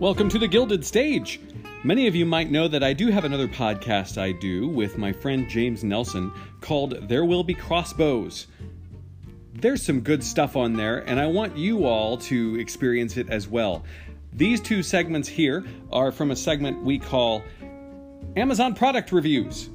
Welcome to the Gilded Stage. Many of you might know that I do have another podcast I do with my friend James Nelson called There Will Be Crossbows. There's some good stuff on there, and I want you all to experience it as well. These two segments here are from a segment we call Amazon Product Reviews.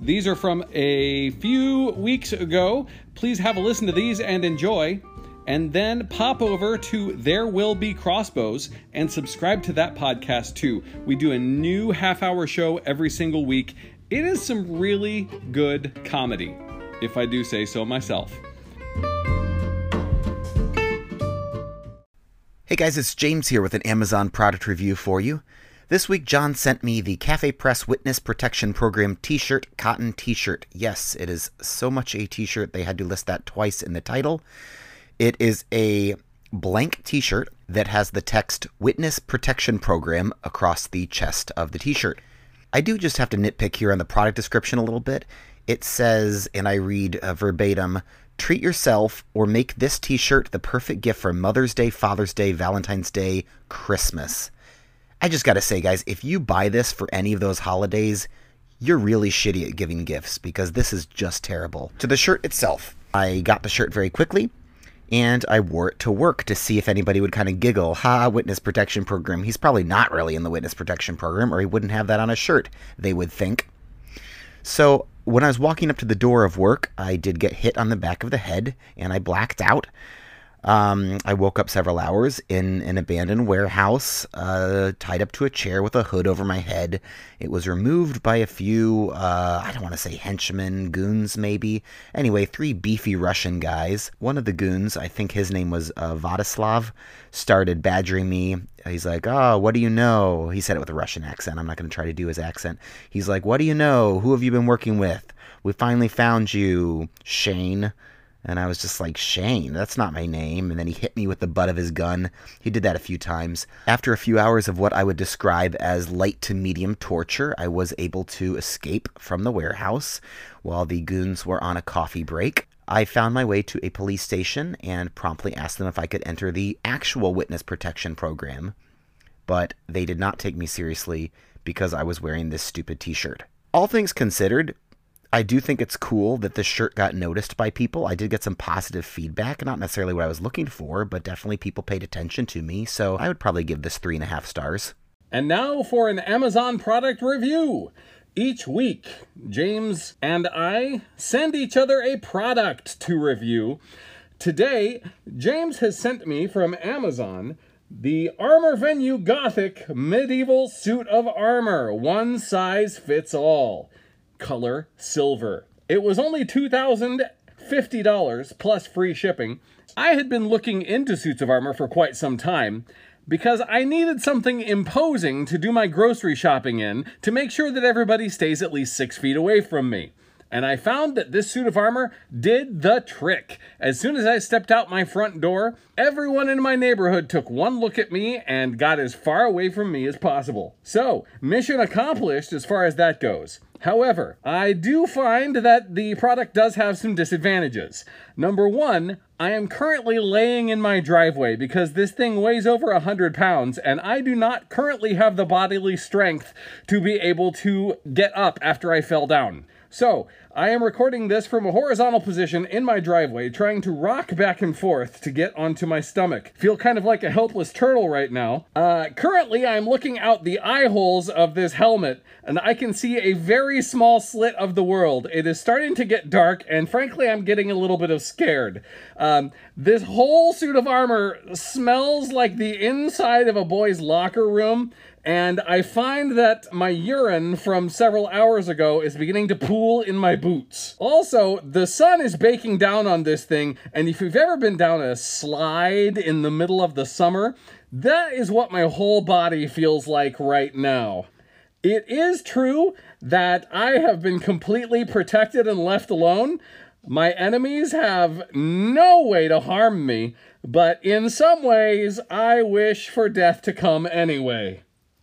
These are from a few weeks ago. Please have a listen to these and enjoy and then pop over to There Will Be Crossbows and subscribe to that podcast too. We do a new half hour show every single week. It is some really good comedy, if I do say so myself. Hey guys, it's James here with an Amazon product review for you. This week, John sent me the CafePress Witness Protection Program t shirt, cotton t shirt. Yes, it is so much a t shirt, they had to list that twice in the title. It is a blank t shirt that has the text Witness Protection Program across the chest of the t shirt. I do just have to nitpick here on the product description a little bit. It says, and I read uh, verbatim, treat yourself or make this t shirt the perfect gift for Mother's Day, Father's Day, Valentine's Day, Christmas. I just gotta say, guys, if you buy this for any of those holidays, you're really shitty at giving gifts because this is just terrible. To the shirt itself, I got the shirt very quickly and I wore it to work to see if anybody would kind of giggle. Ha, witness protection program. He's probably not really in the witness protection program, or he wouldn't have that on a shirt, they would think. So when I was walking up to the door of work, I did get hit on the back of the head, and I blacked out. Um, I woke up several hours in an abandoned warehouse, uh, tied up to a chair with a hood over my head. It was removed by a few, uh, I don't want to say henchmen, goons maybe. Anyway, three beefy Russian guys. One of the goons, I think his name was uh, started badgering me. He's like, Oh, what do you know? He said it with a Russian accent. I'm not going to try to do his accent. He's like, What do you know? Who have you been working with? We finally found you, Shane. And I was just like, Shane, that's not my name. And then he hit me with the butt of his gun. He did that a few times. After a few hours of what I would describe as light to medium torture, I was able to escape from the warehouse while the goons were on a coffee break. I found my way to a police station and promptly asked them if I could enter the actual witness protection program. But they did not take me seriously because I was wearing this stupid t shirt. All things considered, I do think it's cool that this shirt got noticed by people. I did get some positive feedback, not necessarily what I was looking for, but definitely people paid attention to me. So I would probably give this three and a half stars. And now for an Amazon product review. Each week, James and I send each other a product to review. Today, James has sent me from Amazon the ArmorVenue Gothic Medieval Suit of Armor. One size fits all color silver. It was only $2,050 plus free shipping. I had been looking into suits of armor for quite some time because I needed something imposing to do my grocery shopping in to make sure that everybody stays at least six feet away from me. And I found that this suit of armor did the trick. As soon as I stepped out my front door, everyone in my neighborhood took one look at me and got as far away from me as possible. So, mission accomplished as far as that goes. However, I do find that the product does have some disadvantages. Number one, I am currently laying in my driveway because this thing weighs over 100 pounds and I do not currently have the bodily strength to be able to get up after I fell down. So, I am recording this from a horizontal position in my driveway, trying to rock back and forth to get onto my stomach. Feel kind of like a helpless turtle right now. Uh, currently, I'm looking out the eye holes of this helmet, and I can see a very small slit of the world. It is starting to get dark, and frankly, I'm getting a little bit of scared. Um, this whole suit of armor smells like the inside of a boy's locker room, and I find that my urine from several hours ago is beginning to pool in my boots. Also, the sun is baking down on this thing, and if you've ever been down a slide in the middle of the summer, that is what my whole body feels like right now. It is true that I have been completely protected and left alone. My enemies have no way to harm me, but in some ways, I wish for death to come anyway.